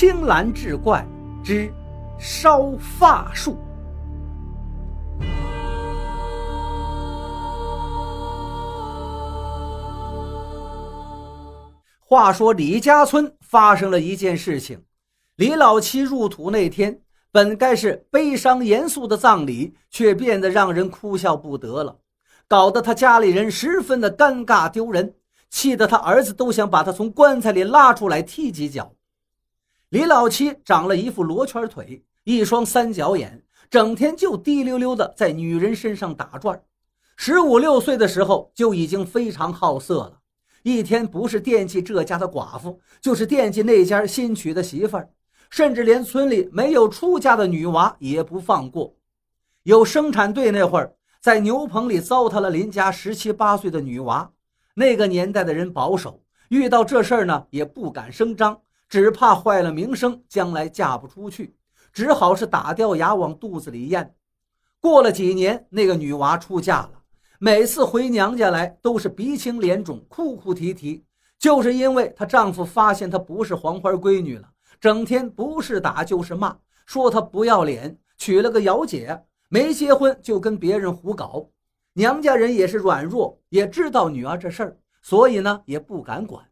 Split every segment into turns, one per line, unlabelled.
青蓝志怪之烧发术。话说李家村发生了一件事情，李老七入土那天，本该是悲伤严肃的葬礼，却变得让人哭笑不得了，搞得他家里人十分的尴尬丢人，气得他儿子都想把他从棺材里拉出来踢几脚。李老七长了一副罗圈腿，一双三角眼，整天就滴溜溜的在女人身上打转。十五六岁的时候就已经非常好色了，一天不是惦记这家的寡妇，就是惦记那家新娶的媳妇儿，甚至连村里没有出嫁的女娃也不放过。有生产队那会儿，在牛棚里糟蹋了邻家十七八岁的女娃。那个年代的人保守，遇到这事儿呢也不敢声张。只怕坏了名声，将来嫁不出去，只好是打掉牙往肚子里咽。过了几年，那个女娃出嫁了，每次回娘家来都是鼻青脸肿、哭哭啼啼，就是因为她丈夫发现她不是黄花闺女了，整天不是打就是骂，说她不要脸，娶了个姚姐，没结婚就跟别人胡搞。娘家人也是软弱，也知道女儿这事儿，所以呢也不敢管。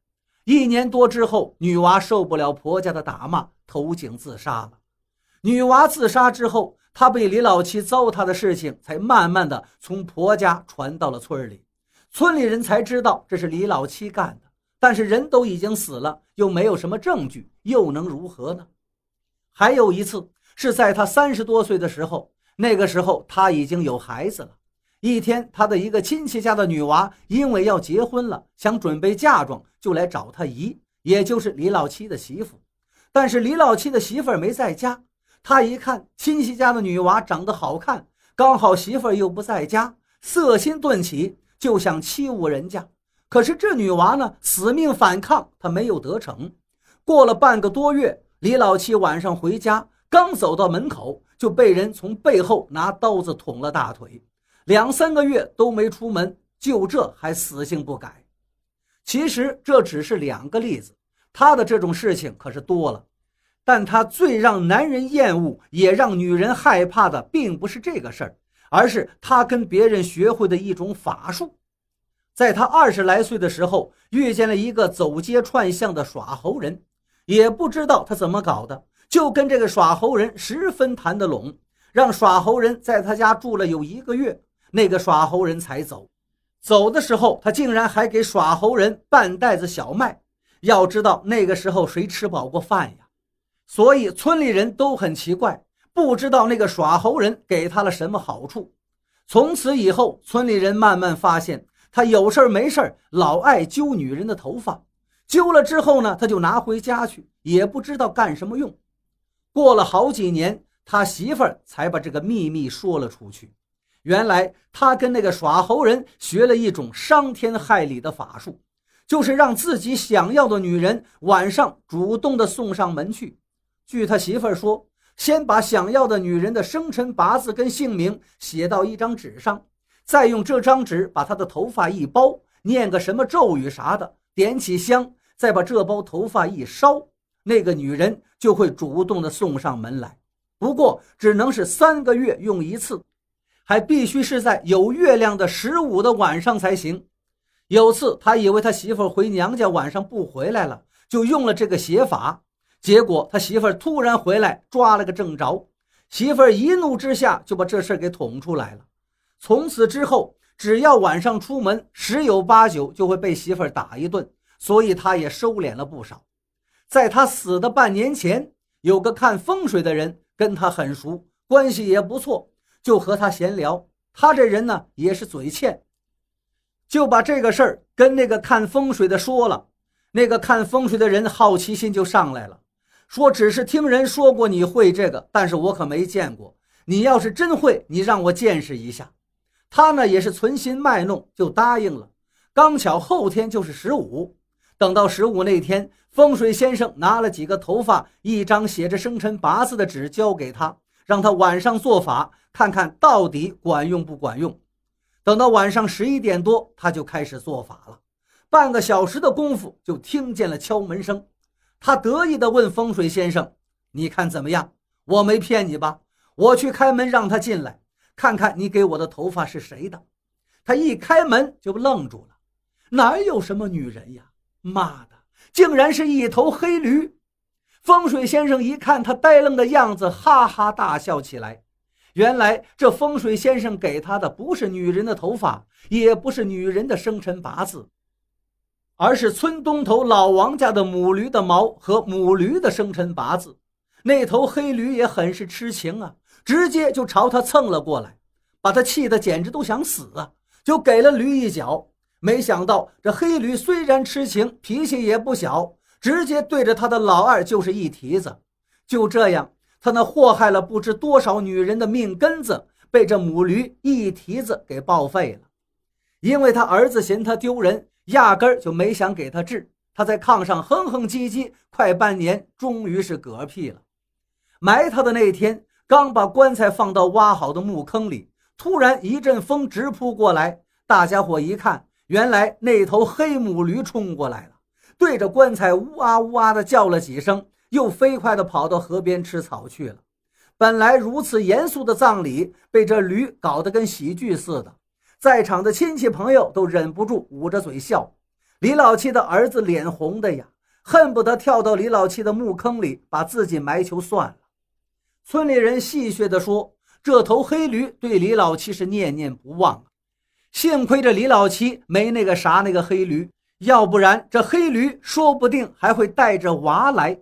一年多之后，女娃受不了婆家的打骂，投井自杀了。女娃自杀之后，她被李老七糟蹋的事情才慢慢的从婆家传到了村里，村里人才知道这是李老七干的。但是人都已经死了，又没有什么证据，又能如何呢？还有一次是在他三十多岁的时候，那个时候他已经有孩子了。一天，他的一个亲戚家的女娃因为要结婚了，想准备嫁妆，就来找他姨，也就是李老七的媳妇。但是李老七的媳妇没在家，他一看亲戚家的女娃长得好看，刚好媳妇又不在家，色心顿起，就想欺侮人家。可是这女娃呢，死命反抗，他没有得逞。过了半个多月，李老七晚上回家，刚走到门口，就被人从背后拿刀子捅了大腿。两三个月都没出门，就这还死性不改。其实这只是两个例子，他的这种事情可是多了。但他最让男人厌恶，也让女人害怕的，并不是这个事儿，而是他跟别人学会的一种法术。在他二十来岁的时候，遇见了一个走街串巷的耍猴人，也不知道他怎么搞的，就跟这个耍猴人十分谈得拢，让耍猴人在他家住了有一个月。那个耍猴人才走，走的时候他竟然还给耍猴人半袋子小麦。要知道那个时候谁吃饱过饭呀？所以村里人都很奇怪，不知道那个耍猴人给他了什么好处。从此以后，村里人慢慢发现他有事没事老爱揪女人的头发，揪了之后呢，他就拿回家去，也不知道干什么用。过了好几年，他媳妇儿才把这个秘密说了出去。原来他跟那个耍猴人学了一种伤天害理的法术，就是让自己想要的女人晚上主动的送上门去。据他媳妇儿说，先把想要的女人的生辰八字跟姓名写到一张纸上，再用这张纸把她的头发一包，念个什么咒语啥的，点起香，再把这包头发一烧，那个女人就会主动的送上门来。不过只能是三个月用一次。还必须是在有月亮的十五的晚上才行。有次他以为他媳妇回娘家晚上不回来了，就用了这个邪法。结果他媳妇突然回来，抓了个正着。媳妇一怒之下就把这事给捅出来了。从此之后，只要晚上出门，十有八九就会被媳妇打一顿，所以他也收敛了不少。在他死的半年前，有个看风水的人跟他很熟，关系也不错。就和他闲聊，他这人呢也是嘴欠，就把这个事儿跟那个看风水的说了。那个看风水的人好奇心就上来了，说只是听人说过你会这个，但是我可没见过。你要是真会，你让我见识一下。他呢也是存心卖弄，就答应了。刚巧后天就是十五，等到十五那天，风水先生拿了几个头发、一张写着生辰八字的纸交给他。让他晚上做法，看看到底管用不管用。等到晚上十一点多，他就开始做法了。半个小时的功夫，就听见了敲门声。他得意地问风水先生：“你看怎么样？我没骗你吧？我去开门让他进来，看看你给我的头发是谁的。”他一开门就愣住了，哪有什么女人呀？妈的，竟然是一头黑驴！风水先生一看他呆愣的样子，哈哈大笑起来。原来这风水先生给他的不是女人的头发，也不是女人的生辰八字，而是村东头老王家的母驴的毛和母驴的生辰八字。那头黑驴也很是痴情啊，直接就朝他蹭了过来，把他气得简直都想死啊！就给了驴一脚。没想到这黑驴虽然痴情，脾气也不小，直接对着他的老二就是一蹄子。就这样。他那祸害了不知多少女人的命根子，被这母驴一蹄子给报废了。因为他儿子嫌他丢人，压根儿就没想给他治。他在炕上哼哼唧唧，快半年，终于是嗝屁了。埋他的那天，刚把棺材放到挖好的墓坑里，突然一阵风直扑过来。大家伙一看，原来那头黑母驴冲过来了，对着棺材呜啊呜啊的叫了几声。又飞快地跑到河边吃草去了。本来如此严肃的葬礼，被这驴搞得跟喜剧似的。在场的亲戚朋友都忍不住捂着嘴笑。李老七的儿子脸红的呀，恨不得跳到李老七的墓坑里把自己埋球算了。村里人戏谑地说：“这头黑驴对李老七是念念不忘啊！幸亏这李老七没那个啥那个黑驴，要不然这黑驴说不定还会带着娃来。”